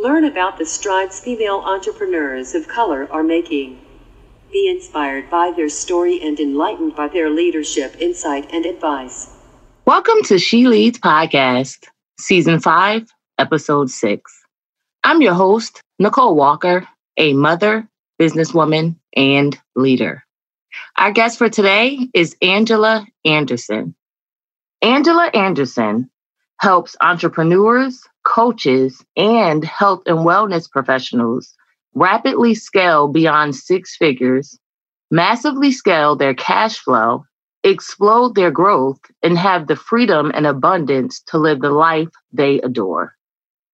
Learn about the strides female entrepreneurs of color are making. Be inspired by their story and enlightened by their leadership, insight, and advice. Welcome to She Leads Podcast, Season 5, Episode 6. I'm your host, Nicole Walker, a mother, businesswoman, and leader. Our guest for today is Angela Anderson. Angela Anderson helps entrepreneurs, coaches, and health and wellness professionals rapidly scale beyond six figures, massively scale their cash flow, explode their growth, and have the freedom and abundance to live the life they adore.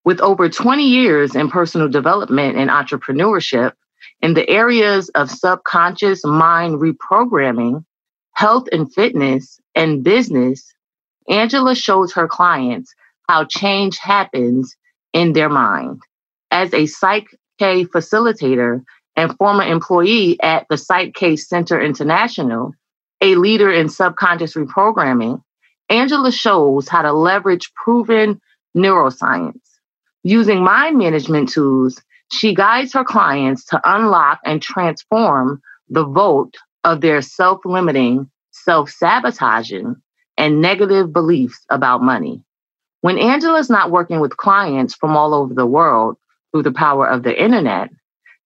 With over 20 years in personal development and entrepreneurship in the areas of subconscious mind reprogramming, health and fitness, and business, Angela shows her clients how change happens in their mind. As a Psych K facilitator and former employee at the Psych K Center International, a leader in subconscious reprogramming, Angela shows how to leverage proven neuroscience. Using mind management tools, she guides her clients to unlock and transform the vote of their self limiting, self sabotaging, and negative beliefs about money. When Angela's not working with clients from all over the world through the power of the internet,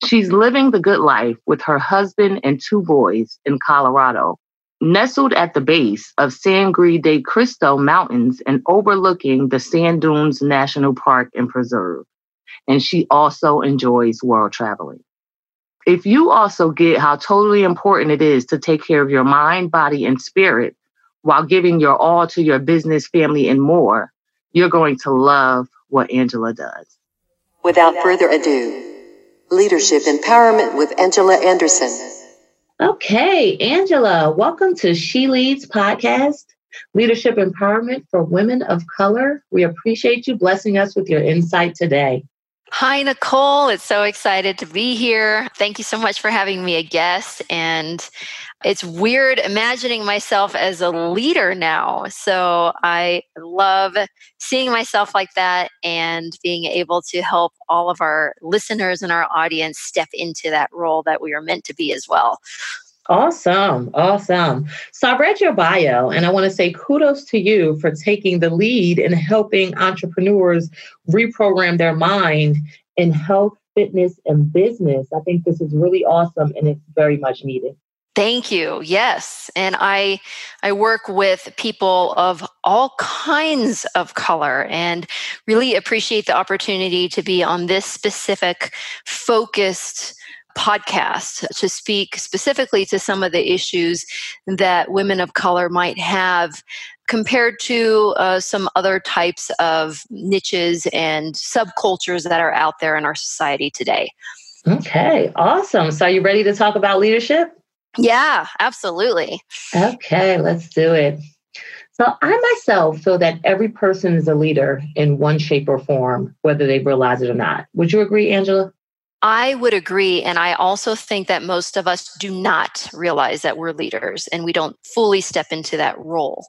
she's living the good life with her husband and two boys in Colorado, nestled at the base of Sangre de Cristo Mountains and overlooking the Sand Dunes National Park and Preserve. And she also enjoys world traveling. If you also get how totally important it is to take care of your mind, body, and spirit while giving your all to your business, family, and more, you're going to love what Angela does. Without further ado, Leadership Empowerment with Angela Anderson. Okay, Angela, welcome to She Leads podcast, Leadership Empowerment for Women of Color. We appreciate you blessing us with your insight today. Hi, Nicole. It's so excited to be here. Thank you so much for having me a guest. And it's weird imagining myself as a leader now. So I love seeing myself like that and being able to help all of our listeners and our audience step into that role that we are meant to be as well. Awesome. Awesome. So I read your bio and I want to say kudos to you for taking the lead in helping entrepreneurs reprogram their mind in health, fitness, and business. I think this is really awesome and it's very much needed. Thank you. Yes. And I I work with people of all kinds of color and really appreciate the opportunity to be on this specific focused podcast to speak specifically to some of the issues that women of color might have compared to uh, some other types of niches and subcultures that are out there in our society today. Okay, awesome. So, are you ready to talk about leadership? Yeah, absolutely. Okay, let's do it. So, I myself feel that every person is a leader in one shape or form, whether they realize it or not. Would you agree, Angela? I would agree. And I also think that most of us do not realize that we're leaders and we don't fully step into that role.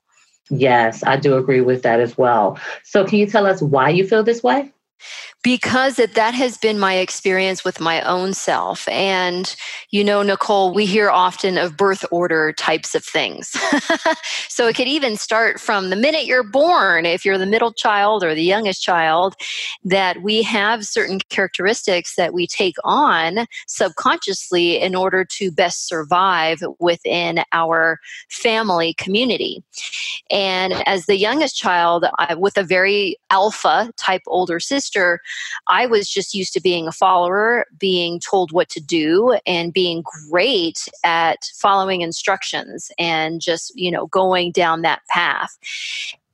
Yes, I do agree with that as well. So, can you tell us why you feel this way? Because that, that has been my experience with my own self. And you know nicole we hear often of birth order types of things. So it could even start from the minute you're born if you're the middle child or the youngest child that we have certain characteristics that we take on subconsciously in order to best survive within our family community. And as the youngest child I, with a very alpha type older sister I was just used to being a follower, being told what to do, and being great at following instructions and just, you know, going down that path.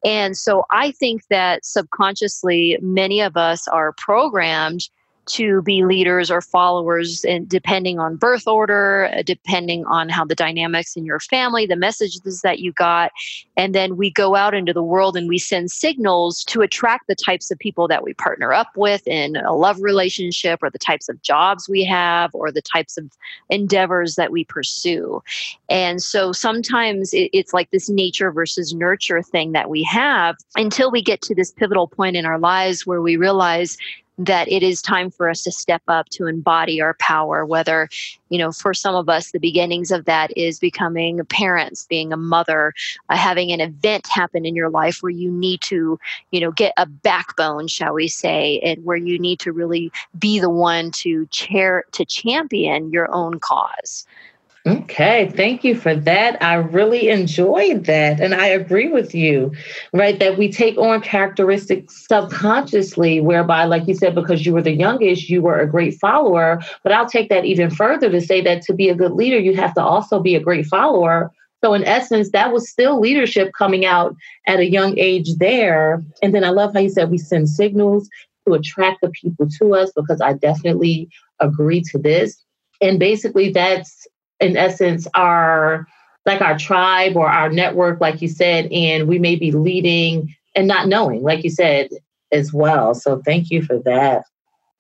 And so I think that subconsciously, many of us are programmed to be leaders or followers and depending on birth order uh, depending on how the dynamics in your family the messages that you got. And then we go out into the world and we send signals to attract the types of people that we partner up with in a love relationship or the types of jobs we have or the types of endeavors that we pursue. And so sometimes it's like this nature versus nurture thing that we have until we get to this pivotal point in our lives where we realize that it is time for us to step up to embody our power whether you know for some of us the beginnings of that is becoming parents being a mother uh, having an event happen in your life where you need to you know get a backbone shall we say and where you need to really be the one to chair to champion your own cause Okay, thank you for that. I really enjoyed that. And I agree with you, right? That we take on characteristics subconsciously, whereby, like you said, because you were the youngest, you were a great follower. But I'll take that even further to say that to be a good leader, you have to also be a great follower. So, in essence, that was still leadership coming out at a young age there. And then I love how you said we send signals to attract the people to us because I definitely agree to this. And basically, that's in essence our like our tribe or our network like you said and we may be leading and not knowing like you said as well so thank you for that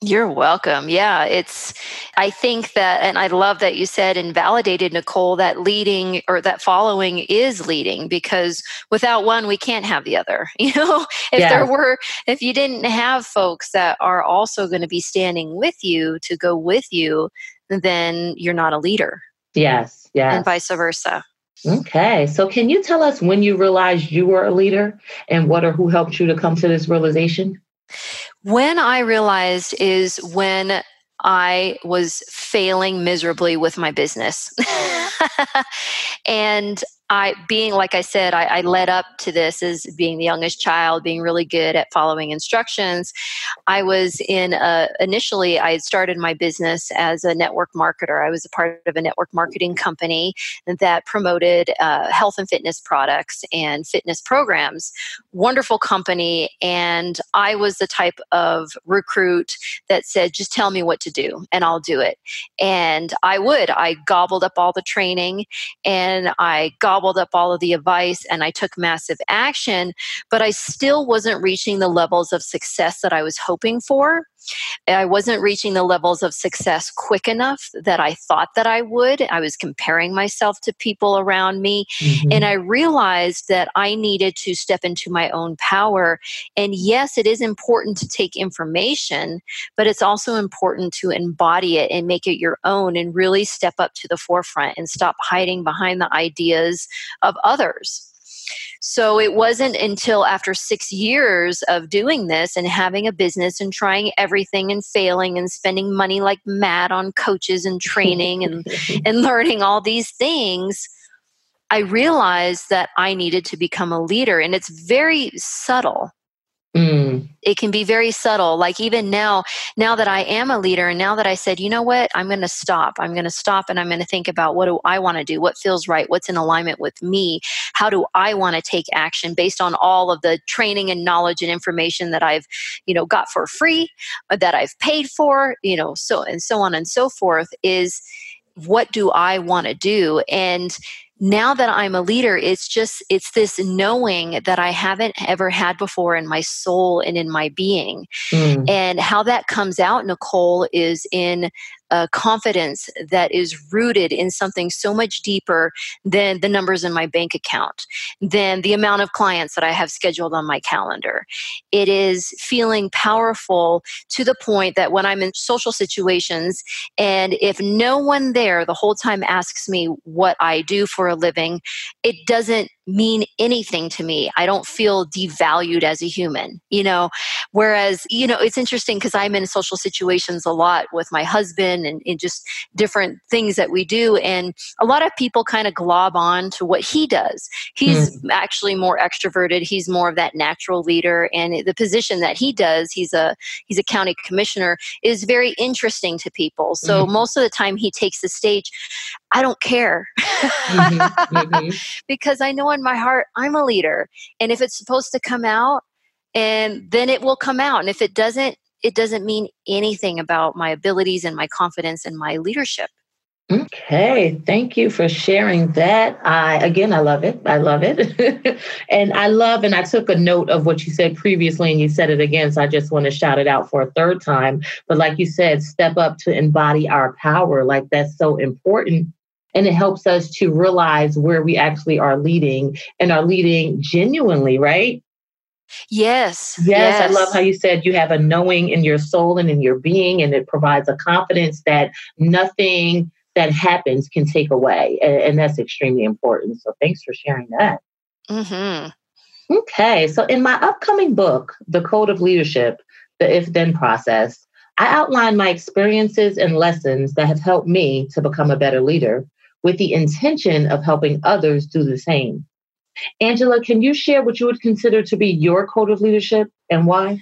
you're welcome. Yeah, it's, I think that, and I love that you said and validated, Nicole, that leading or that following is leading because without one, we can't have the other. You know, if yes. there were, if you didn't have folks that are also going to be standing with you to go with you, then you're not a leader. Yes, yes. And vice versa. Okay. So can you tell us when you realized you were a leader and what or who helped you to come to this realization? When I realized is when I was failing miserably with my business. and I, being like I said, I, I, led up to this as being the youngest child, being really good at following instructions. I was in a, initially, I had started my business as a network marketer. I was a part of a network marketing company that promoted uh, health and fitness products and fitness programs. Wonderful company. And I was the type of recruit that said, just tell me what to do and I'll do it. And I would. I gobbled up all the training and I gobbled gobbled up all of the advice and I took massive action, but I still wasn't reaching the levels of success that I was hoping for. I wasn't reaching the levels of success quick enough that I thought that I would. I was comparing myself to people around me. Mm-hmm. And I realized that I needed to step into my own power. And yes, it is important to take information, but it's also important to embody it and make it your own and really step up to the forefront and stop hiding behind the ideas of others. So it wasn't until after six years of doing this and having a business and trying everything and failing and spending money like mad on coaches and training and, and learning all these things. I realized that I needed to become a leader, and it's very subtle. Mm. It can be very subtle. Like even now, now that I am a leader, and now that I said, you know what, I'm going to stop. I'm going to stop and I'm going to think about what do I want to do? What feels right? What's in alignment with me? How do I want to take action based on all of the training and knowledge and information that I've, you know, got for free, uh, that I've paid for, you know, so and so on and so forth is what do I want to do? And now that I'm a leader, it's just, it's this knowing that I haven't ever had before in my soul and in my being. Mm. And how that comes out, Nicole, is in a confidence that is rooted in something so much deeper than the numbers in my bank account, than the amount of clients that I have scheduled on my calendar. It is feeling powerful to the point that when I'm in social situations, and if no one there the whole time asks me what I do for a living, it doesn't mean anything to me. I don't feel devalued as a human, you know. Whereas, you know, it's interesting because I'm in social situations a lot with my husband and, and just different things that we do. And a lot of people kind of glob on to what he does. He's mm. actually more extroverted. He's more of that natural leader. And the position that he does, he's a he's a county commissioner, is very interesting to people. So mm. most of the time he takes the stage. I don't care. mm-hmm, mm-hmm. because I know in my heart I'm a leader. And if it's supposed to come out, and then it will come out. And if it doesn't, it doesn't mean anything about my abilities and my confidence and my leadership. Okay, thank you for sharing that. I again, I love it. I love it. and I love, and I took a note of what you said previously, and you said it again. So I just want to shout it out for a third time. But like you said, step up to embody our power. Like that's so important and it helps us to realize where we actually are leading and are leading genuinely, right? Yes. yes. Yes. I love how you said you have a knowing in your soul and in your being, and it provides a confidence that nothing that happens can take away. And, and that's extremely important. So thanks for sharing that. Mm-hmm. Okay. So in my upcoming book, The Code of Leadership, the if then process, I outline my experiences and lessons that have helped me to become a better leader with the intention of helping others do the same. Angela, can you share what you would consider to be your code of leadership and why?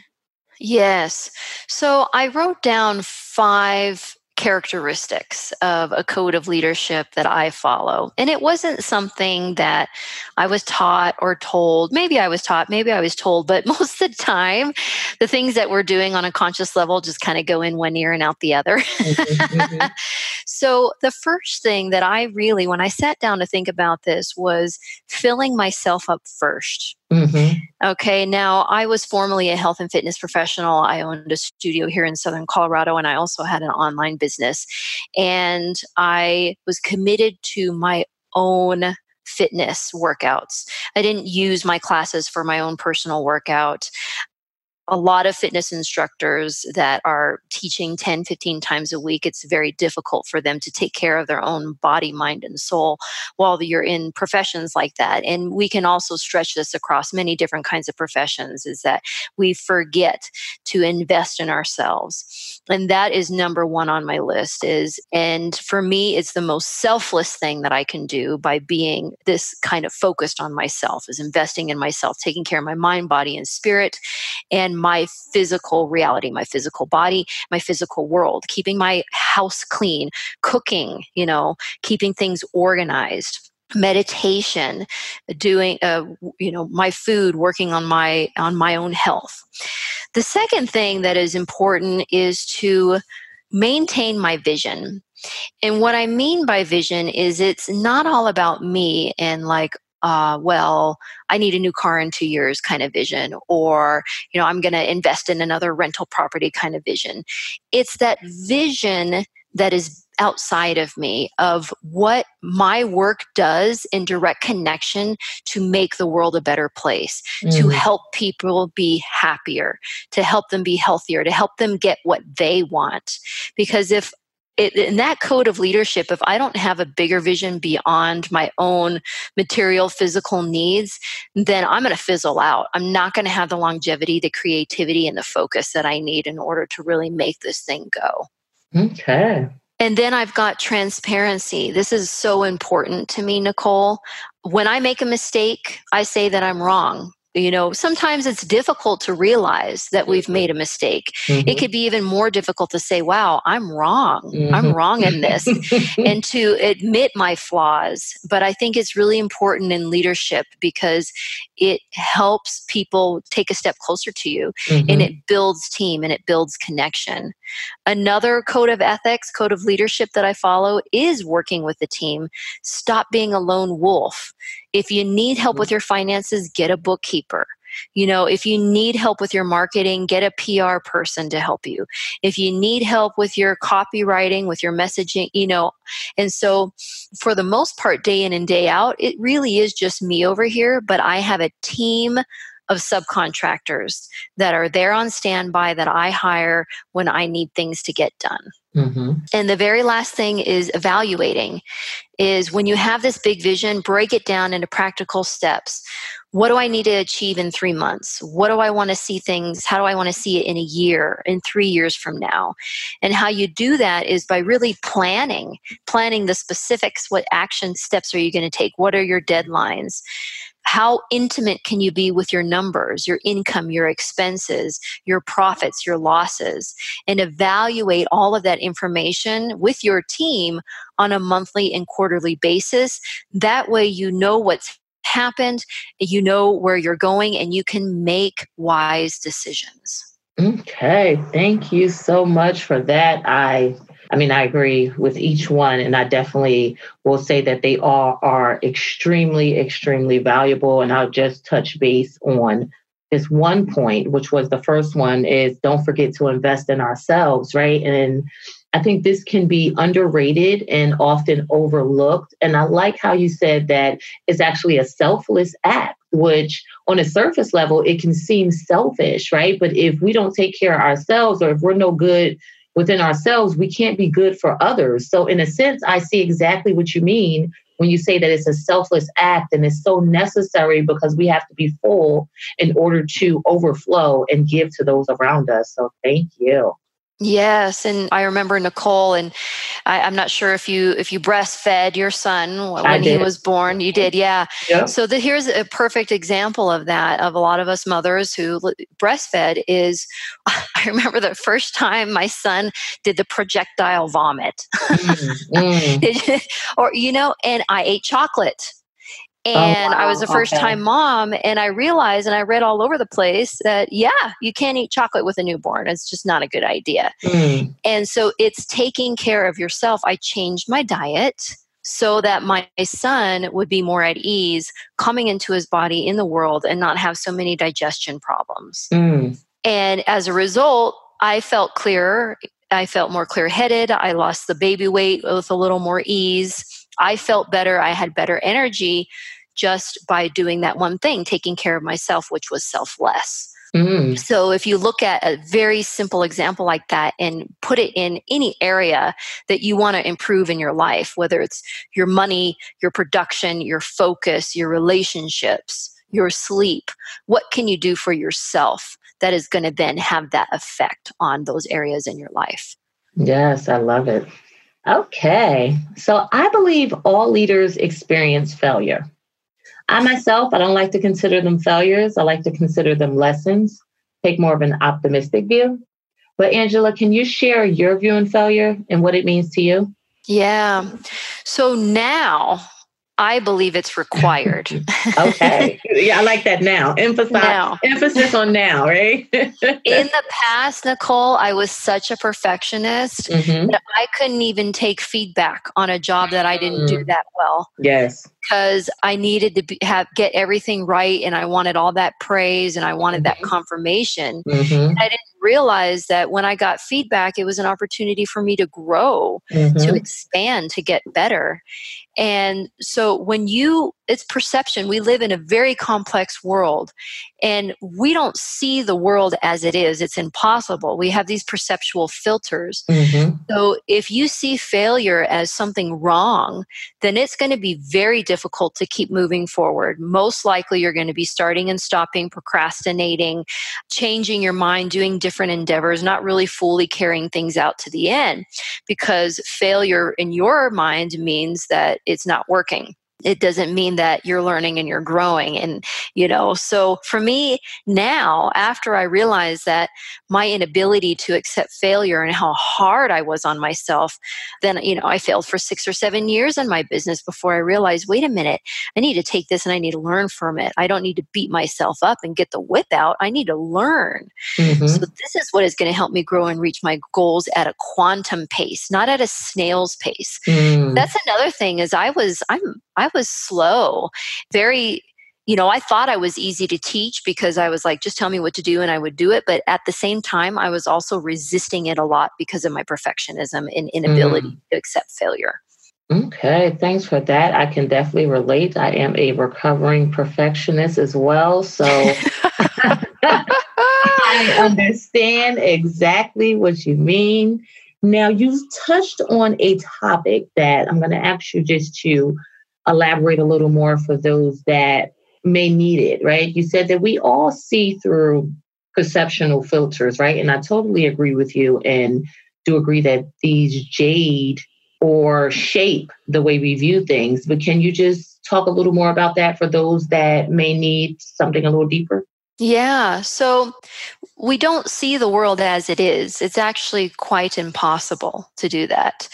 Yes. So I wrote down five characteristics of a code of leadership that I follow. And it wasn't something that I was taught or told. Maybe I was taught, maybe I was told, but most of the time, the things that we're doing on a conscious level just kind of go in one ear and out the other. Mm-hmm, mm-hmm. so, the first thing that I really, when I sat down to think about this, was filling myself up first. Mm-hmm. Okay, now I was formerly a health and fitness professional. I owned a studio here in Southern Colorado, and I also had an online business. And I was committed to my own fitness workouts. I didn't use my classes for my own personal workout a lot of fitness instructors that are teaching 10 15 times a week it's very difficult for them to take care of their own body mind and soul while you're in professions like that and we can also stretch this across many different kinds of professions is that we forget to invest in ourselves and that is number one on my list is and for me it's the most selfless thing that i can do by being this kind of focused on myself is investing in myself taking care of my mind body and spirit and my physical reality, my physical body, my physical world, keeping my house clean, cooking, you know, keeping things organized meditation doing uh, you know my food working on my on my own health. The second thing that is important is to maintain my vision. And what I mean by vision is it's not all about me and like, uh, well, I need a new car in two years kind of vision, or, you know, I'm going to invest in another rental property kind of vision. It's that vision that is outside of me of what my work does in direct connection to make the world a better place, mm. to help people be happier, to help them be healthier, to help them get what they want. Because if it, in that code of leadership, if I don't have a bigger vision beyond my own material, physical needs, then I'm going to fizzle out. I'm not going to have the longevity, the creativity, and the focus that I need in order to really make this thing go. Okay. And then I've got transparency. This is so important to me, Nicole. When I make a mistake, I say that I'm wrong you know sometimes it's difficult to realize that we've made a mistake. Mm-hmm. it could be even more difficult to say wow i'm wrong. Mm-hmm. i'm wrong in this and to admit my flaws. But i think it's really important in leadership because it helps people take a step closer to you mm-hmm. and it builds team and it builds connection. Another code of ethics code of leadership that i follow is working with the team. Stop being a lone wolf if you need help with mm-hmm. your finances, get a bookkeeper. You know, if you need help with your marketing, get a PR person to help you. If you need help with your copywriting, with your messaging, you know, and so for the most part, day in and day out, it really is just me over here, but I have a team of subcontractors that are there on standby that I hire when I need things to get done. Mm-hmm. And the very last thing is evaluating is when you have this big vision, break it down into practical steps. What do I need to achieve in three months? What do I want to see things? How do I want to see it in a year, in three years from now? And how you do that is by really planning, planning the specifics. What action steps are you going to take? What are your deadlines? How intimate can you be with your numbers, your income, your expenses, your profits, your losses, and evaluate all of that information with your team on a monthly and quarterly basis. That way, you know what's happened, you know where you're going, and you can make wise decisions. Okay, thank you so much for that. I I mean, I agree with each one, and I definitely will say that they all are extremely, extremely valuable. And I'll just touch base on this one point, which was the first one is don't forget to invest in ourselves, right? And I think this can be underrated and often overlooked. And I like how you said that it's actually a selfless act which on a surface level, it can seem selfish, right? But if we don't take care of ourselves or if we're no good within ourselves, we can't be good for others. So, in a sense, I see exactly what you mean when you say that it's a selfless act and it's so necessary because we have to be full in order to overflow and give to those around us. So, thank you. Yes, and I remember Nicole, and I, am not sure if you if you breastfed your son when he was born. You did, yeah. yeah. So the, here's a perfect example of that. Of a lot of us mothers who breastfed is, I remember the first time my son did the projectile vomit, mm, mm. or you know, and I ate chocolate and oh, wow. I was a first time okay. mom, and I realized, and I read all over the place that, yeah, you can't eat chocolate with a newborn. It's just not a good idea. Mm. And so it's taking care of yourself. I changed my diet so that my son would be more at ease coming into his body in the world and not have so many digestion problems. Mm. And as a result, I felt clearer. I felt more clear headed. I lost the baby weight with a little more ease. I felt better. I had better energy just by doing that one thing, taking care of myself, which was selfless. Mm. So, if you look at a very simple example like that and put it in any area that you want to improve in your life, whether it's your money, your production, your focus, your relationships, your sleep, what can you do for yourself that is going to then have that effect on those areas in your life? Yes, I love it. Okay. So I believe all leaders experience failure. I myself, I don't like to consider them failures. I like to consider them lessons, take more of an optimistic view. But Angela, can you share your view on failure and what it means to you? Yeah. So now I believe it's required. okay. Yeah, I like that now. Emphasize now. emphasis on now, right? In the past, Nicole, I was such a perfectionist mm-hmm. that I couldn't even take feedback on a job that I didn't do mm. that well. Yes. Because I needed to be, have get everything right and I wanted all that praise and I wanted mm-hmm. that confirmation. Mm-hmm. I didn't realize that when I got feedback, it was an opportunity for me to grow, to mm-hmm. expand, to get better. And so when you, it's perception. We live in a very complex world and we don't see the world as it is. It's impossible. We have these perceptual filters. Mm-hmm. So if you see failure as something wrong, then it's going to be very difficult to keep moving forward. Most likely, you're going to be starting and stopping, procrastinating, changing your mind, doing different endeavors, not really fully carrying things out to the end because failure in your mind means that it's not working it doesn't mean that you're learning and you're growing and you know so for me now after i realized that my inability to accept failure and how hard i was on myself then you know i failed for 6 or 7 years in my business before i realized wait a minute i need to take this and i need to learn from it i don't need to beat myself up and get the whip out i need to learn mm-hmm. so this is what is going to help me grow and reach my goals at a quantum pace not at a snail's pace mm. that's another thing is i was i'm I was slow, very you know, I thought I was easy to teach because I was like, just tell me what to do and I would do it. But at the same time, I was also resisting it a lot because of my perfectionism and inability mm. to accept failure. Okay, thanks for that. I can definitely relate. I am a recovering perfectionist as well. So I understand exactly what you mean. Now, you've touched on a topic that I'm going to ask you just to elaborate a little more for those that may need it, right? You said that we all see through perceptional filters, right? And I totally agree with you and do agree that these jade or shape the way we view things. But can you just talk a little more about that for those that may need something a little deeper? Yeah. So we don't see the world as it is. It's actually quite impossible to do that.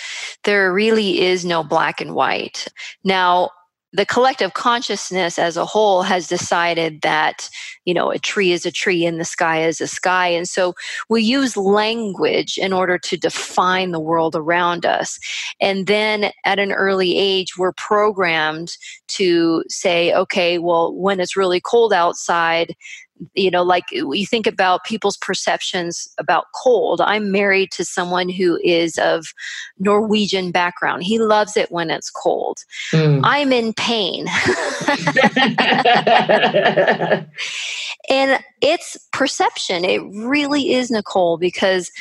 There really is no black and white. Now, the collective consciousness as a whole has decided that you know a tree is a tree and the sky is a sky and so we use language in order to define the world around us and then at an early age we're programmed to say okay well when it's really cold outside you know like you think about people's perceptions about cold. I'm married to someone who is of norwegian background. He loves it when it's cold. Mm. i'm in pain. And it's perception. It really is nicole because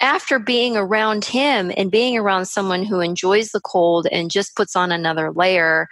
after being around him and being around someone who enjoys the cold and just puts on another layer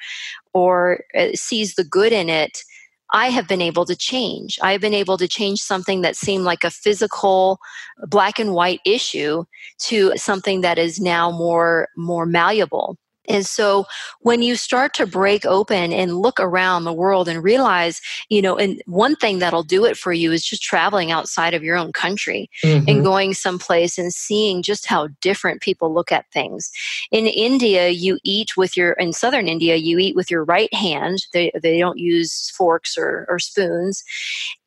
or uh, sees the good in it I have been able to change. I've been able to change something that seemed like a physical black and white issue to something that is now more more malleable. And so when you start to break open and look around the world and realize, you know, and one thing that'll do it for you is just traveling outside of your own country mm-hmm. and going someplace and seeing just how different people look at things. In India, you eat with your, in southern India, you eat with your right hand. They, they don't use forks or, or spoons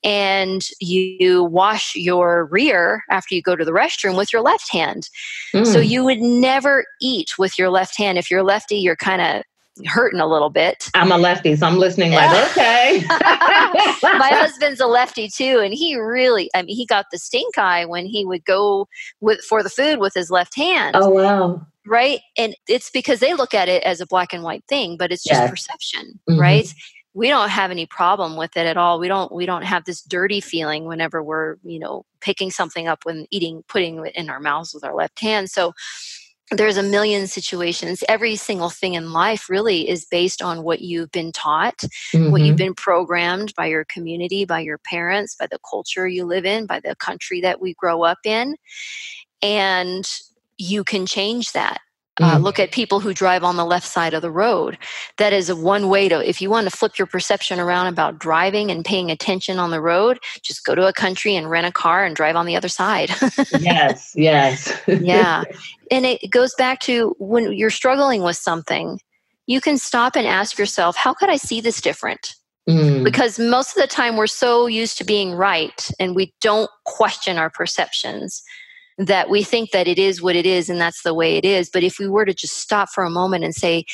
and you wash your rear after you go to the restroom with your left hand. Mm. So you would never eat with your left hand. If you're lefty, you're kind of hurting a little bit. I'm a lefty, so I'm listening like, okay. My husband's a lefty too, and he really, I mean, he got the stink eye when he would go with for the food with his left hand. Oh wow. Right? And it's because they look at it as a black and white thing, but it's just yes. perception, mm-hmm. right? We don't have any problem with it at all we don't we don't have this dirty feeling whenever we're you know picking something up when eating putting it in our mouths with our left hand so there's a million situations every single thing in life really is based on what you've been taught mm-hmm. what you've mm-hmm. been programmed by your community by your parents by the culture you live in by the country that we grow up in and you can change that uh, mm. look at people who drive on the left side of the road. That is one way to, if you want to flip your perception around about driving and paying attention on the road, just go to a country and rent a car and drive on the other side. yes, yes. yeah. And it goes back to when you're struggling with something, you can stop and ask yourself, how could I see this different? Mm. Because most of the time we're so used to being right and we don't question our perceptions that we think that it is what it is and that's the way it is. But if we were to just stop for a moment and say,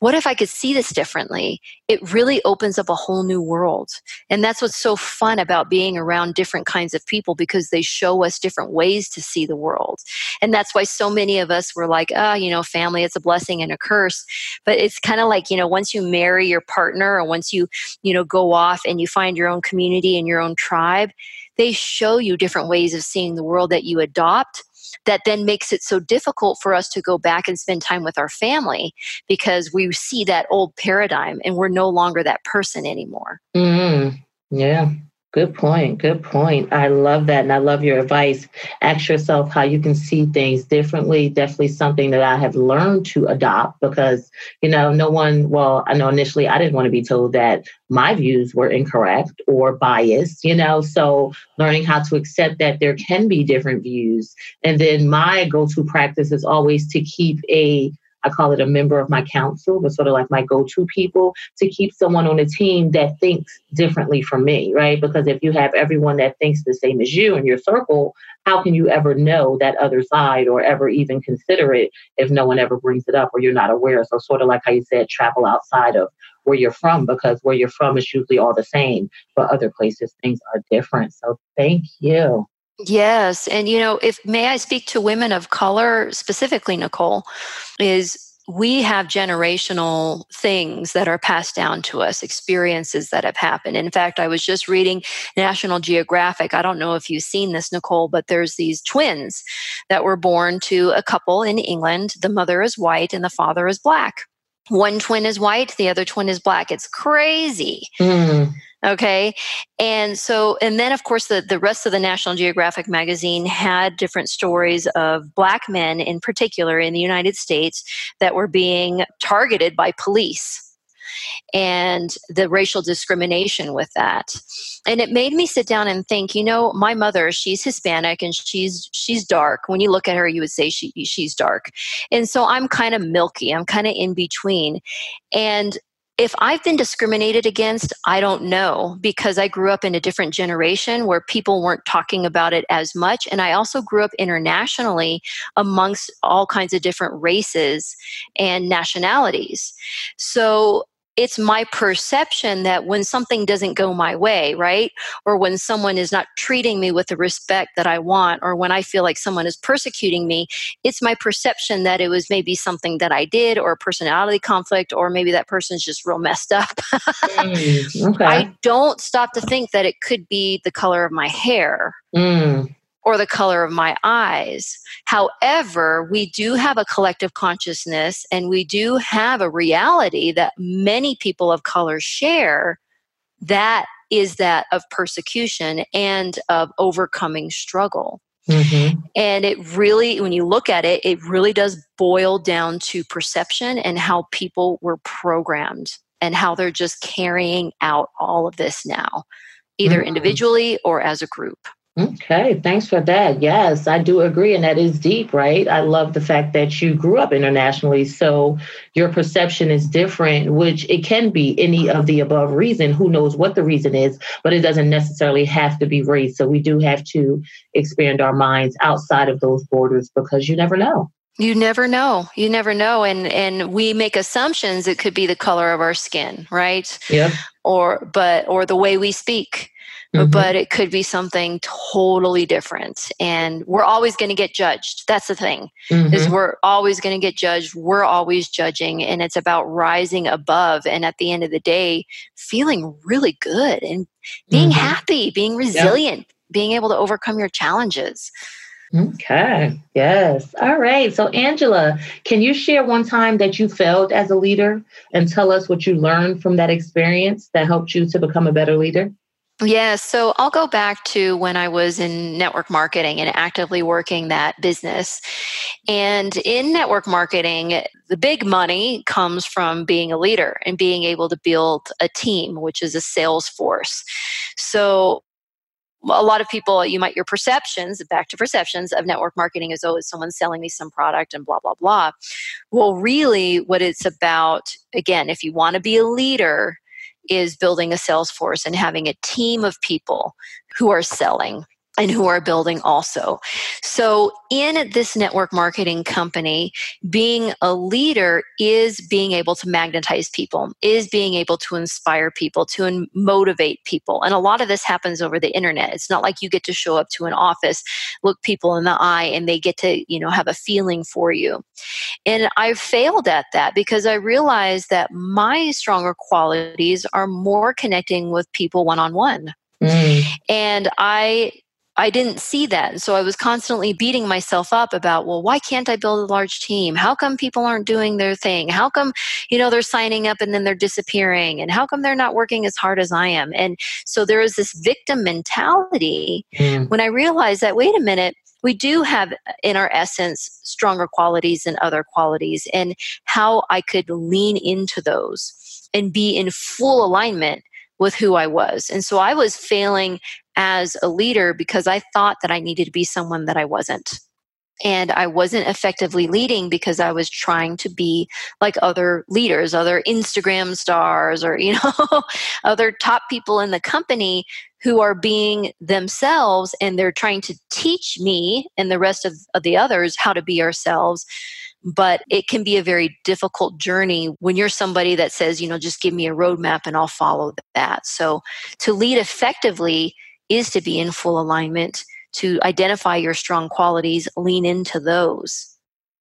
what if I could see this differently? It really opens up a whole new world. And that's what's so fun about being around different kinds of people because they show us different ways to see the world. And that's why so many of us were like, ah, oh, you know, family, it's a blessing and a curse. But it's kind of like, you know, once you marry your partner or once you, you know, go off and you find your own community and your own tribe, they show you different ways of seeing the world that you adopt that then makes it so difficult for us to go back and spend time with our family because we see that old paradigm and we're no longer that person anymore. Mm-hmm. Yeah. Good point. Good point. I love that. And I love your advice. Ask yourself how you can see things differently. Definitely something that I have learned to adopt because, you know, no one, well, I know initially I didn't want to be told that my views were incorrect or biased, you know, so learning how to accept that there can be different views. And then my go to practice is always to keep a I call it a member of my council, but sort of like my go to people to keep someone on a team that thinks differently from me, right? Because if you have everyone that thinks the same as you in your circle, how can you ever know that other side or ever even consider it if no one ever brings it up or you're not aware? So, sort of like how you said, travel outside of where you're from because where you're from is usually all the same, but other places things are different. So, thank you. Yes. And, you know, if may I speak to women of color specifically, Nicole, is we have generational things that are passed down to us, experiences that have happened. In fact, I was just reading National Geographic. I don't know if you've seen this, Nicole, but there's these twins that were born to a couple in England. The mother is white and the father is black. One twin is white, the other twin is black. It's crazy. Mm. Okay. And so, and then of course, the, the rest of the National Geographic magazine had different stories of black men in particular in the United States that were being targeted by police and the racial discrimination with that. And it made me sit down and think you know my mother she's hispanic and she's she's dark. When you look at her you would say she she's dark. And so i'm kind of milky. I'm kind of in between. And if I've been discriminated against, I don't know because I grew up in a different generation where people weren't talking about it as much. And I also grew up internationally amongst all kinds of different races and nationalities. So it's my perception that when something doesn't go my way, right? Or when someone is not treating me with the respect that I want, or when I feel like someone is persecuting me, it's my perception that it was maybe something that I did, or a personality conflict, or maybe that person's just real messed up. mm, okay. I don't stop to think that it could be the color of my hair. Mm or the color of my eyes. However, we do have a collective consciousness and we do have a reality that many people of color share that is that of persecution and of overcoming struggle. Mm-hmm. And it really, when you look at it, it really does boil down to perception and how people were programmed and how they're just carrying out all of this now, either mm-hmm. individually or as a group. Okay, thanks for that. Yes, I do agree. And that is deep, right? I love the fact that you grew up internationally. So your perception is different, which it can be any of the above reason. Who knows what the reason is, but it doesn't necessarily have to be race. So we do have to expand our minds outside of those borders because you never know. You never know. You never know. And and we make assumptions it could be the color of our skin, right? Yeah. Or but or the way we speak mm-hmm. but it could be something totally different and we're always going to get judged that's the thing mm-hmm. is we're always going to get judged we're always judging and it's about rising above and at the end of the day feeling really good and being mm-hmm. happy being resilient being able to overcome your challenges Okay. Yes. All right. So, Angela, can you share one time that you failed as a leader and tell us what you learned from that experience that helped you to become a better leader? Yeah, so I'll go back to when I was in network marketing and actively working that business. And in network marketing, the big money comes from being a leader and being able to build a team, which is a sales force. So a lot of people, you might, your perceptions, back to perceptions of network marketing is, oh, is someone selling me some product and blah, blah, blah. Well, really, what it's about, again, if you want to be a leader, is building a sales force and having a team of people who are selling and who are building also. So, in this network marketing company, being a leader is being able to magnetize people, is being able to inspire people, to motivate people. And a lot of this happens over the internet. It's not like you get to show up to an office, look people in the eye, and they get to, you know, have a feeling for you. And I failed at that because I realized that my stronger qualities are more connecting with people one on one. And I I didn't see that. And so I was constantly beating myself up about, well, why can't I build a large team? How come people aren't doing their thing? How come, you know, they're signing up and then they're disappearing? And how come they're not working as hard as I am? And so there is this victim mentality mm. when I realized that, wait a minute, we do have in our essence stronger qualities and other qualities, and how I could lean into those and be in full alignment with who I was. And so I was failing as a leader because I thought that I needed to be someone that I wasn't. And I wasn't effectively leading because I was trying to be like other leaders, other Instagram stars, or, you know, other top people in the company who are being themselves and they're trying to teach me and the rest of, of the others how to be ourselves but it can be a very difficult journey when you're somebody that says, you know, just give me a roadmap and I'll follow that. So to lead effectively is to be in full alignment, to identify your strong qualities, lean into those.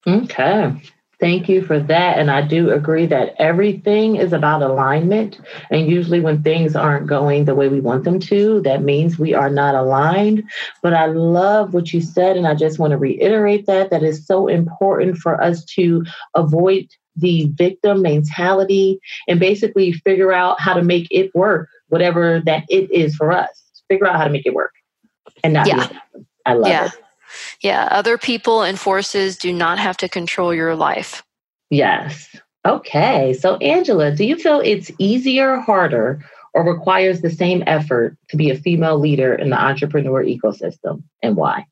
Okay. Thank you for that. And I do agree that everything is about alignment. And usually, when things aren't going the way we want them to, that means we are not aligned. But I love what you said. And I just want to reiterate that that is so important for us to avoid the victim mentality and basically figure out how to make it work, whatever that it is for us. Figure out how to make it work and not yeah. I love yeah. it. Yeah, other people and forces do not have to control your life. Yes. Okay. So, Angela, do you feel it's easier, harder, or requires the same effort to be a female leader in the entrepreneur ecosystem and why?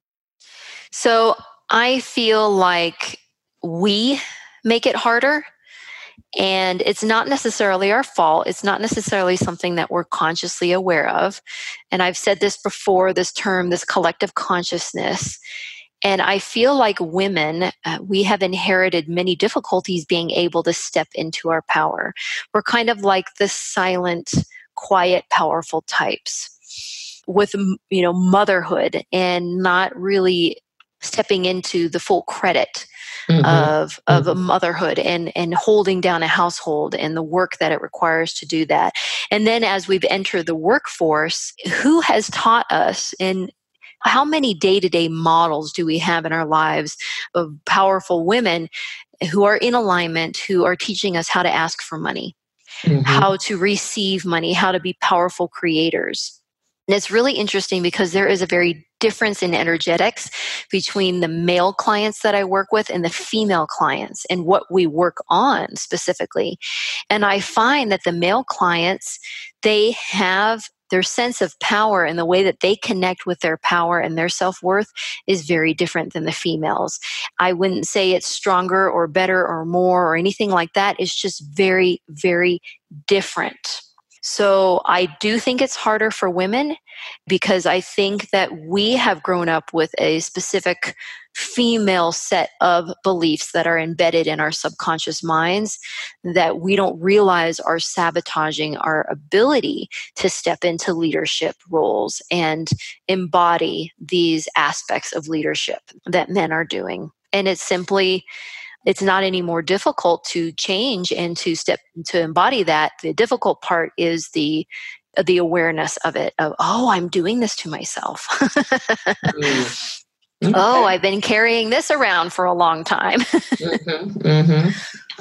So, I feel like we make it harder and it's not necessarily our fault. It's not necessarily something that we're consciously aware of. And I've said this before this term, this collective consciousness. And I feel like women, uh, we have inherited many difficulties being able to step into our power. We're kind of like the silent, quiet, powerful types with you know motherhood and not really stepping into the full credit mm-hmm. of of mm-hmm. motherhood and and holding down a household and the work that it requires to do that and then as we've entered the workforce who has taught us in how many day-to-day models do we have in our lives of powerful women who are in alignment who are teaching us how to ask for money mm-hmm. how to receive money how to be powerful creators and it's really interesting because there is a very difference in energetics between the male clients that I work with and the female clients and what we work on specifically. And I find that the male clients, they have their sense of power and the way that they connect with their power and their self worth is very different than the females. I wouldn't say it's stronger or better or more or anything like that. It's just very, very different. So I do think it's harder for women because I think that we have grown up with a specific female set of beliefs that are embedded in our subconscious minds that we don't realize are sabotaging our ability to step into leadership roles and embody these aspects of leadership that men are doing. And it's simply it's not any more difficult to change and to step to embody that the difficult part is the the awareness of it of oh i'm doing this to myself mm. okay. oh i've been carrying this around for a long time mm-hmm, mm-hmm.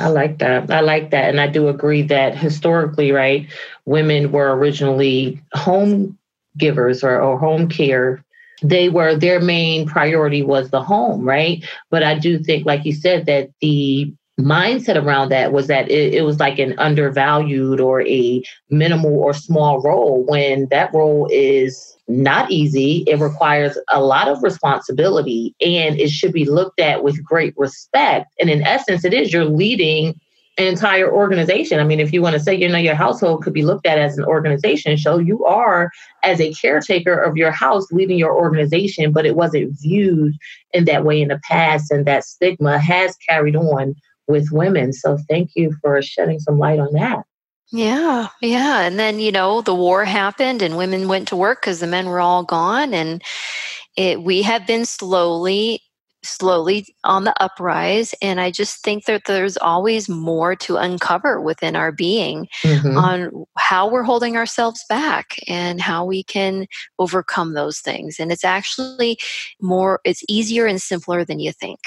i like that i like that and i do agree that historically right women were originally home givers or, or home care they were their main priority was the home, right? But I do think, like you said, that the mindset around that was that it, it, was like an undervalued or a minimal or small role when that role is not easy. It requires a lot of responsibility and it should be looked at with great respect. And in essence, it is you're leading entire organization. I mean, if you want to say, you know, your household could be looked at as an organization, so you are as a caretaker of your house leading your organization, but it wasn't viewed in that way in the past, and that stigma has carried on with women. So thank you for shedding some light on that. Yeah, yeah. And then, you know, the war happened and women went to work because the men were all gone. And it, we have been slowly slowly on the uprise and i just think that there's always more to uncover within our being mm-hmm. on how we're holding ourselves back and how we can overcome those things and it's actually more it's easier and simpler than you think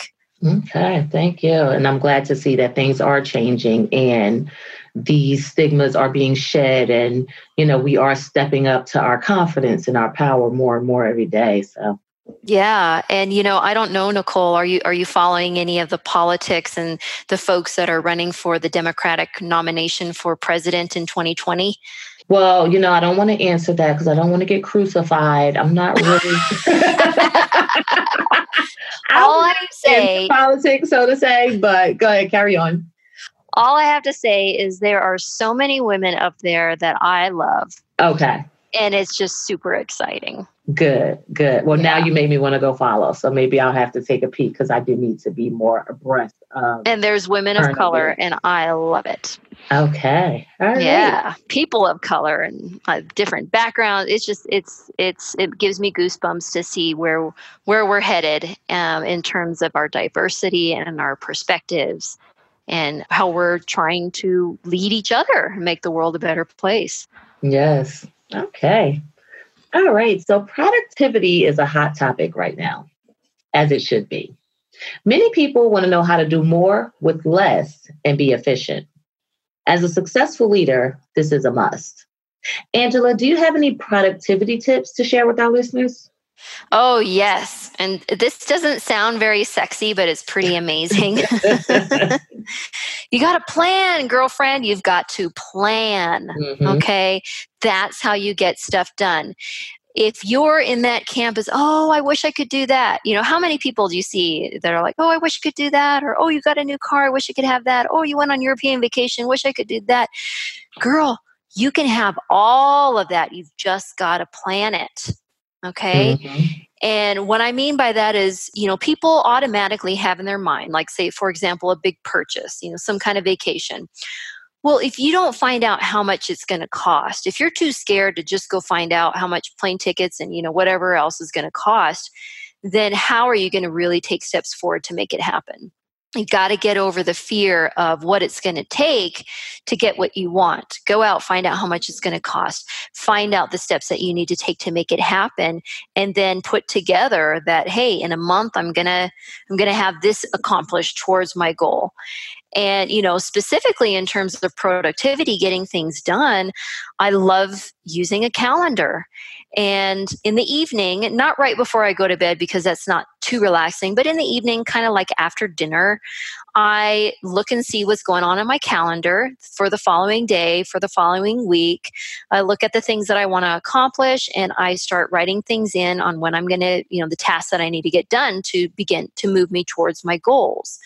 okay thank you and i'm glad to see that things are changing and these stigmas are being shed and you know we are stepping up to our confidence and our power more and more every day so yeah, and you know, I don't know, Nicole. Are you are you following any of the politics and the folks that are running for the Democratic nomination for president in 2020? Well, you know, I don't want to answer that because I don't want to get crucified. I'm not really. all I say politics, so to say, but go ahead, carry on. All I have to say is there are so many women up there that I love. Okay. And it's just super exciting. Good, good. Well, yeah. now you made me want to go follow. So maybe I'll have to take a peek because I do need to be more abreast of. And there's women of color, and I love it. Okay. Yeah, people of color and uh, different backgrounds. It's just it's it's it gives me goosebumps to see where where we're headed um, in terms of our diversity and our perspectives, and how we're trying to lead each other and make the world a better place. Yes. Okay. All right. So productivity is a hot topic right now, as it should be. Many people want to know how to do more with less and be efficient. As a successful leader, this is a must. Angela, do you have any productivity tips to share with our listeners? Oh, yes. And this doesn't sound very sexy, but it's pretty amazing. you got to plan, girlfriend. You've got to plan. Mm-hmm. Okay. That's how you get stuff done. If you're in that campus, oh, I wish I could do that. You know, how many people do you see that are like, oh, I wish I could do that? Or, oh, you got a new car. I wish I could have that. Oh, you went on European vacation. Wish I could do that. Girl, you can have all of that. You've just got to plan it. Okay. Mm-hmm. And what I mean by that is, you know, people automatically have in their mind, like, say, for example, a big purchase, you know, some kind of vacation. Well, if you don't find out how much it's going to cost, if you're too scared to just go find out how much plane tickets and, you know, whatever else is going to cost, then how are you going to really take steps forward to make it happen? You got to get over the fear of what it's going to take to get what you want. Go out find out how much it's going to cost. Find out the steps that you need to take to make it happen and then put together that hey in a month i'm to i'm to have this accomplished towards my goal and you know specifically in terms of productivity getting things done i love using a calendar. And in the evening, not right before I go to bed because that's not too relaxing, but in the evening, kind of like after dinner, I look and see what's going on in my calendar for the following day, for the following week. I look at the things that I want to accomplish and I start writing things in on when I'm going to, you know, the tasks that I need to get done to begin to move me towards my goals.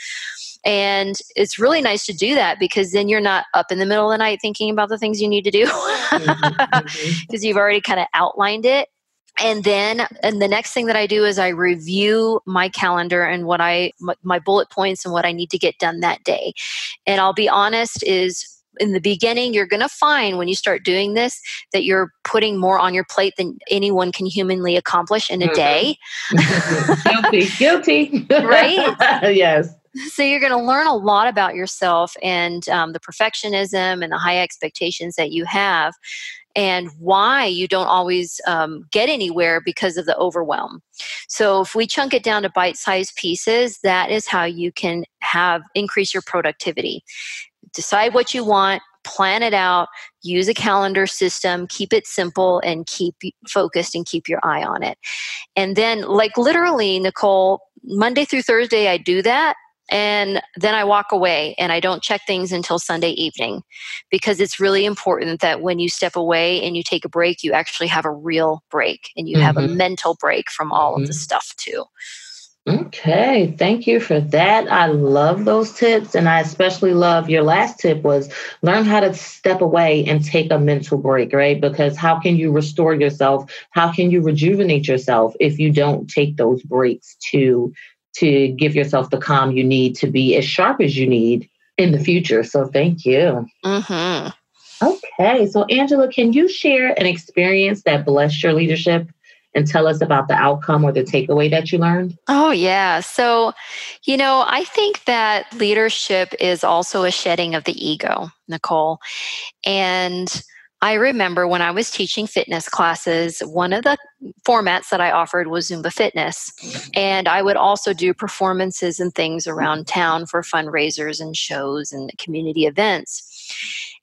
And it's really nice to do that because then you're not up in the middle of the night thinking about the things you need to do because mm-hmm, mm-hmm. you've already kind of outlined it and then and the next thing that i do is i review my calendar and what i my bullet points and what i need to get done that day. And i'll be honest is in the beginning you're going to find when you start doing this that you're putting more on your plate than anyone can humanly accomplish in a mm-hmm. day. Guilty guilty. Right? Yes so you're going to learn a lot about yourself and um, the perfectionism and the high expectations that you have and why you don't always um, get anywhere because of the overwhelm. So if we chunk it down to bite-sized pieces that is how you can have increase your productivity. Decide what you want plan it out use a calendar system keep it simple and keep focused and keep your eye on it. And then like literally nicole monday through thursday i do that and then I walk away and I don't check things until Sunday evening because it's really important that when you step away and you take a break, you actually have a real break and you mm-hmm. have a mm-hmm. mental break from all mm-hmm. of the mm-hmm. stuff too. Okay, thank you for that. I love those tips and I especially love your last tip was learn how to step away and take a mental break, right? Because how can you restore yourself? How can you rejuvenate yourself if you don't take those breaks to to give yourself the calm you need to be as sharp as you need in the future. So thank you. Mm-hmm. Okay. So, Angela, can you share an experience that blessed your leadership and tell us about the outcome or the takeaway that you learned? Oh, yeah. So, you know, I think that leadership is also a shedding of the ego, Nicole. And I remember when I was teaching fitness classes, one of the formats that I offered was Zumba Fitness. And I would also do performances and things around town for fundraisers and shows and community events.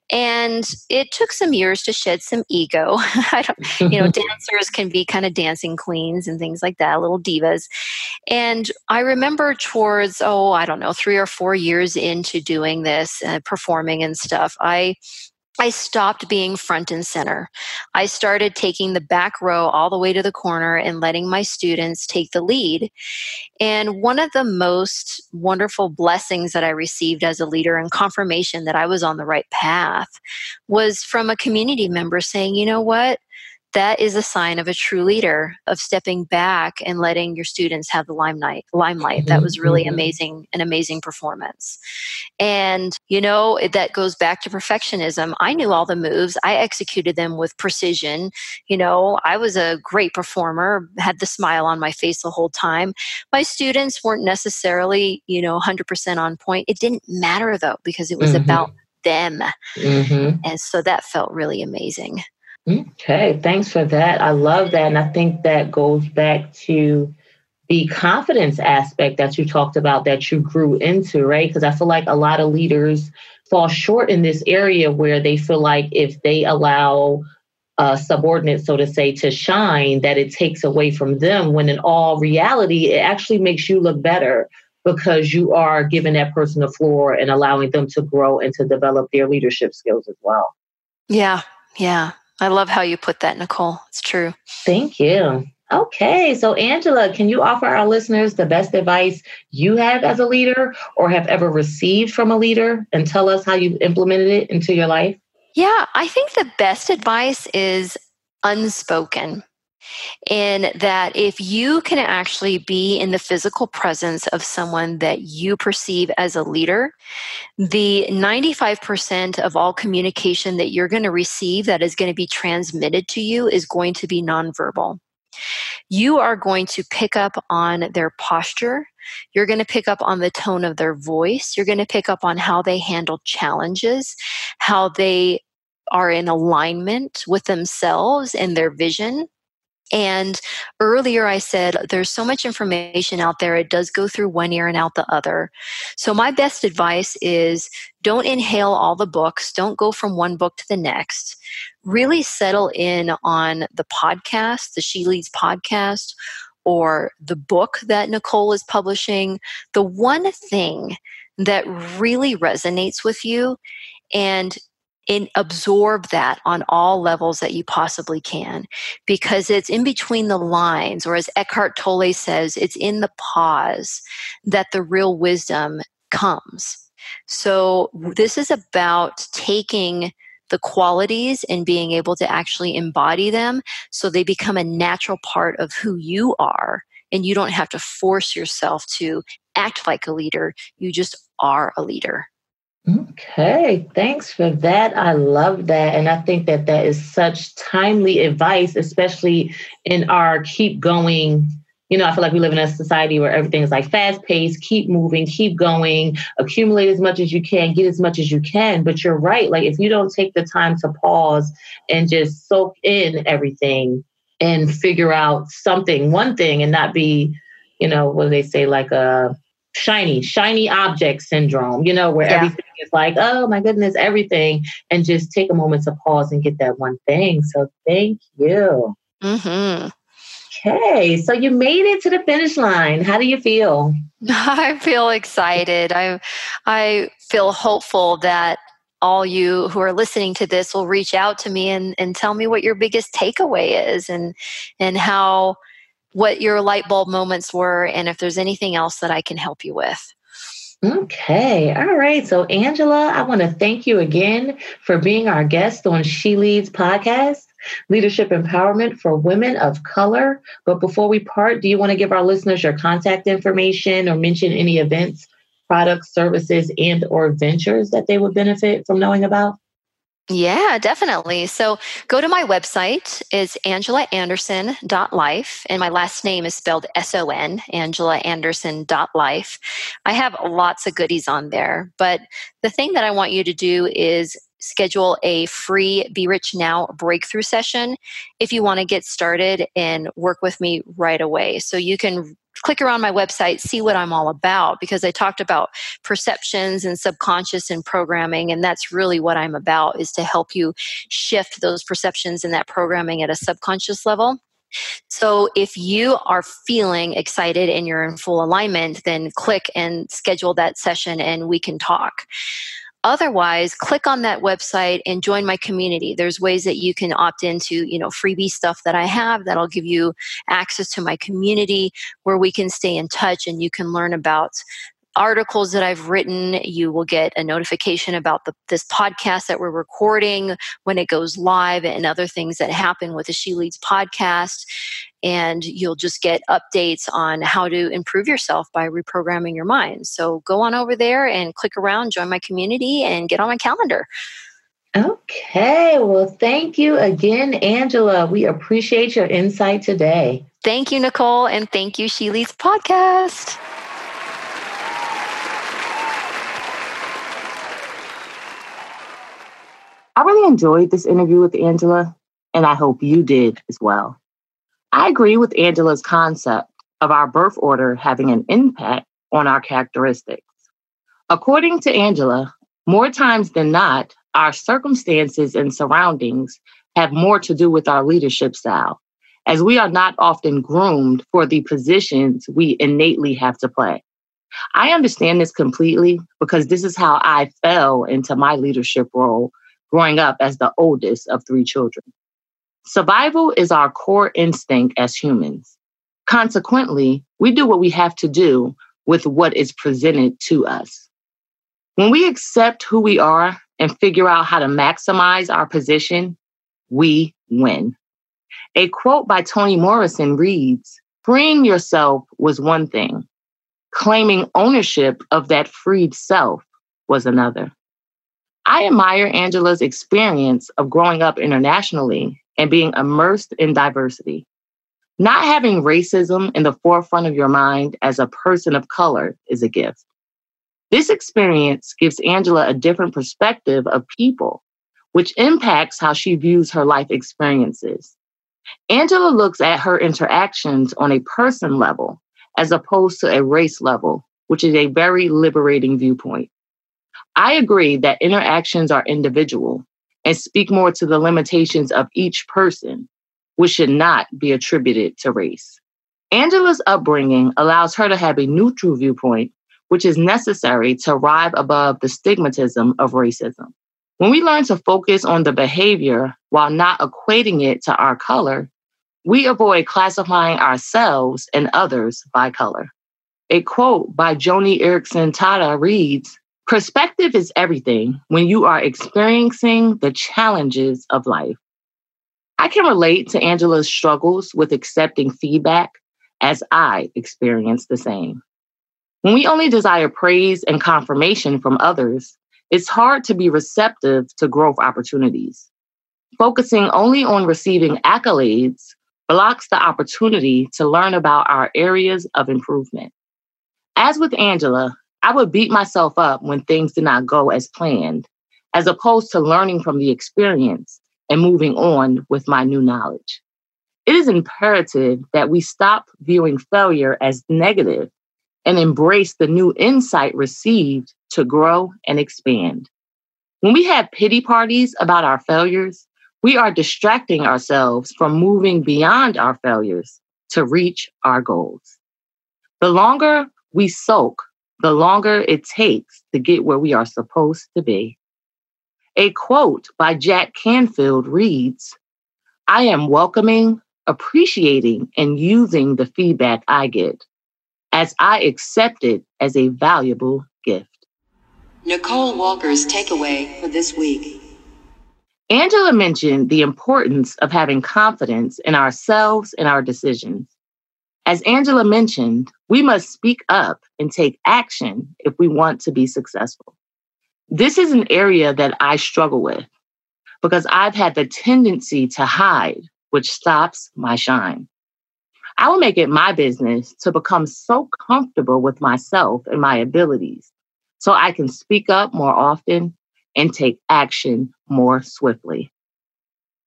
And it took some years to shed some ego. I don't, you know, dancers can be kind of dancing queens and things like that, little divas. And I remember towards, oh, I don't know, three or four years into doing this, uh, performing and stuff, I I stopped being front and center. I started taking the back row all the way to the corner and letting my students take the lead. And one of the most wonderful blessings that I received as a leader and confirmation that I was on the right path was from a community member saying, you know what? That is a sign of a true leader of stepping back and letting your students have the limelight limelight mm-hmm. that was really mm-hmm. amazing an amazing performance and you know that goes back to perfectionism i knew all the moves i executed them with precision you know i was a great performer had the smile on my face the whole time my students weren't necessarily you know 100% on point it didn't matter though because it was mm-hmm. about them mm-hmm. and so that felt really amazing Okay, thanks for that. I love that. And I think that goes back to the confidence aspect that you talked about that you grew into, right? Because I feel like a lot of leaders fall short in this area where they feel like if they allow a subordinate, so to say, to shine, that it takes away from them, when in all reality, it actually makes you look better because you are giving that person the floor and allowing them to grow and to develop their leadership skills as well. Yeah, yeah. I love how you put that, Nicole. It's true. Thank you. Okay, so Angela, can you offer our listeners the best advice you have as a leader or have ever received from a leader and tell us how you've implemented it into your life? Yeah, I think the best advice is unspoken. In that if you can actually be in the physical presence of someone that you perceive as a leader, the 95% of all communication that you're going to receive that is going to be transmitted to you is going to be nonverbal. You are going to pick up on their posture. You're going to pick up on the tone of their voice. You're going to pick up on how they handle challenges, how they are in alignment with themselves and their vision. And earlier I said there's so much information out there, it does go through one ear and out the other. So, my best advice is don't inhale all the books, don't go from one book to the next. Really settle in on the podcast, the She Leads podcast, or the book that Nicole is publishing. The one thing that really resonates with you and and absorb that on all levels that you possibly can because it's in between the lines or as eckhart tolle says it's in the pause that the real wisdom comes. So this is about taking the qualities and being able to actually embody them so they become a natural part of who you are and you don't have to force yourself to act like a leader you just are a leader Okay, thanks for that. I love that. And I think that that is such timely advice, especially in our keep going. You know, I feel like we live in a society where everything is like fast paced, keep moving, keep going, accumulate as much as you can, get as much as you can. But you're right. Like, if you don't take the time to pause and just soak in everything and figure out something, one thing, and not be, you know, what do they say, like a shiny, shiny object syndrome, you know, where yeah. everything is like, oh my goodness, everything, and just take a moment to pause and get that one thing. So thank you. Mm-hmm. Okay, so you made it to the finish line. How do you feel? I feel excited. I I feel hopeful that all you who are listening to this will reach out to me and, and tell me what your biggest takeaway is and and how what your light bulb moments were and if there's anything else that I can help you with. Okay. All right. So, Angela, I want to thank you again for being our guest on She Leads podcast, Leadership Empowerment for Women of Color. But before we part, do you want to give our listeners your contact information or mention any events, products, services, and or ventures that they would benefit from knowing about? Yeah, definitely. So go to my website. It's angelaanderson.life, and my last name is spelled S-O-N, angelaanderson.life. I have lots of goodies on there, but the thing that I want you to do is schedule a free Be Rich Now breakthrough session if you want to get started and work with me right away. So you can click around my website, see what I'm all about, because I talked about perceptions and subconscious and programming, and that's really what I'm about is to help you shift those perceptions and that programming at a subconscious level. So if you are feeling excited and you're in full alignment, then click and schedule that session and we can talk. Otherwise, click on that website and join my community. There's ways that you can opt into, you know, freebie stuff that I have that'll give you access to my community where we can stay in touch and you can learn about articles that I've written. You will get a notification about the, this podcast that we're recording when it goes live and other things that happen with the She Leads podcast. And you'll just get updates on how to improve yourself by reprogramming your mind. So go on over there and click around, join my community, and get on my calendar. Okay. Well, thank you again, Angela. We appreciate your insight today. Thank you, Nicole. And thank you, She Leads Podcast. I really enjoyed this interview with Angela, and I hope you did as well. I agree with Angela's concept of our birth order having an impact on our characteristics. According to Angela, more times than not, our circumstances and surroundings have more to do with our leadership style, as we are not often groomed for the positions we innately have to play. I understand this completely because this is how I fell into my leadership role growing up as the oldest of three children. Survival is our core instinct as humans. Consequently, we do what we have to do with what is presented to us. When we accept who we are and figure out how to maximize our position, we win. A quote by Toni Morrison reads Freeing yourself was one thing, claiming ownership of that freed self was another. I admire Angela's experience of growing up internationally and being immersed in diversity. Not having racism in the forefront of your mind as a person of color is a gift. This experience gives Angela a different perspective of people, which impacts how she views her life experiences. Angela looks at her interactions on a person level as opposed to a race level, which is a very liberating viewpoint. I agree that interactions are individual and speak more to the limitations of each person which should not be attributed to race. Angela's upbringing allows her to have a neutral viewpoint, which is necessary to rise above the stigmatism of racism. When we learn to focus on the behavior while not equating it to our color, we avoid classifying ourselves and others by color. A quote by Joni Eareckson Tada reads Perspective is everything when you are experiencing the challenges of life. I can relate to Angela's struggles with accepting feedback as I experienced the same. When we only desire praise and confirmation from others, it's hard to be receptive to growth opportunities. Focusing only on receiving accolades blocks the opportunity to learn about our areas of improvement. As with Angela, I would beat myself up when things did not go as planned, as opposed to learning from the experience and moving on with my new knowledge. It is imperative that we stop viewing failure as negative and embrace the new insight received to grow and expand. When we have pity parties about our failures, we are distracting ourselves from moving beyond our failures to reach our goals. The longer we sulk, the longer it takes to get where we are supposed to be. A quote by Jack Canfield reads I am welcoming, appreciating, and using the feedback I get as I accept it as a valuable gift. Nicole Walker's takeaway for this week. Angela mentioned the importance of having confidence in ourselves and our decisions. As Angela mentioned, we must speak up and take action if we want to be successful. This is an area that I struggle with because I've had the tendency to hide, which stops my shine. I will make it my business to become so comfortable with myself and my abilities so I can speak up more often and take action more swiftly.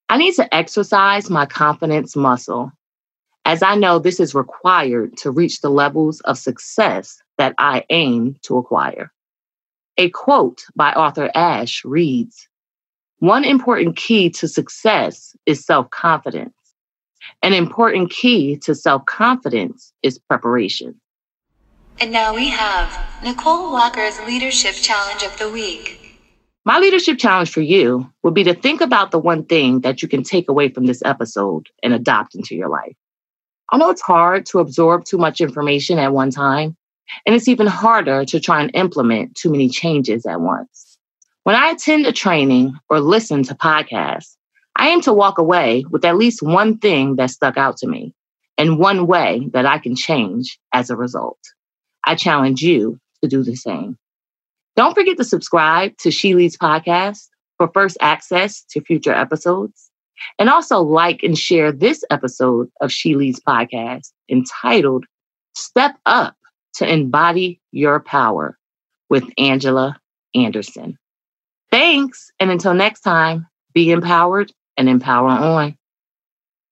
I need to exercise my confidence muscle as I know this is required to reach the levels of success that I aim to acquire. A quote by Arthur Ashe reads One important key to success is self confidence. An important key to self confidence is preparation. And now we have Nicole Walker's Leadership Challenge of the Week. My leadership challenge for you would be to think about the one thing that you can take away from this episode and adopt into your life. I know it's hard to absorb too much information at one time, and it's even harder to try and implement too many changes at once. When I attend a training or listen to podcasts, I aim to walk away with at least one thing that stuck out to me and one way that I can change as a result. I challenge you to do the same. Don't forget to subscribe to She Leads Podcast for first access to future episodes. And also like and share this episode of She Leads Podcast entitled Step Up to embody your power with Angela Anderson. Thanks. And until next time, be empowered and empower on.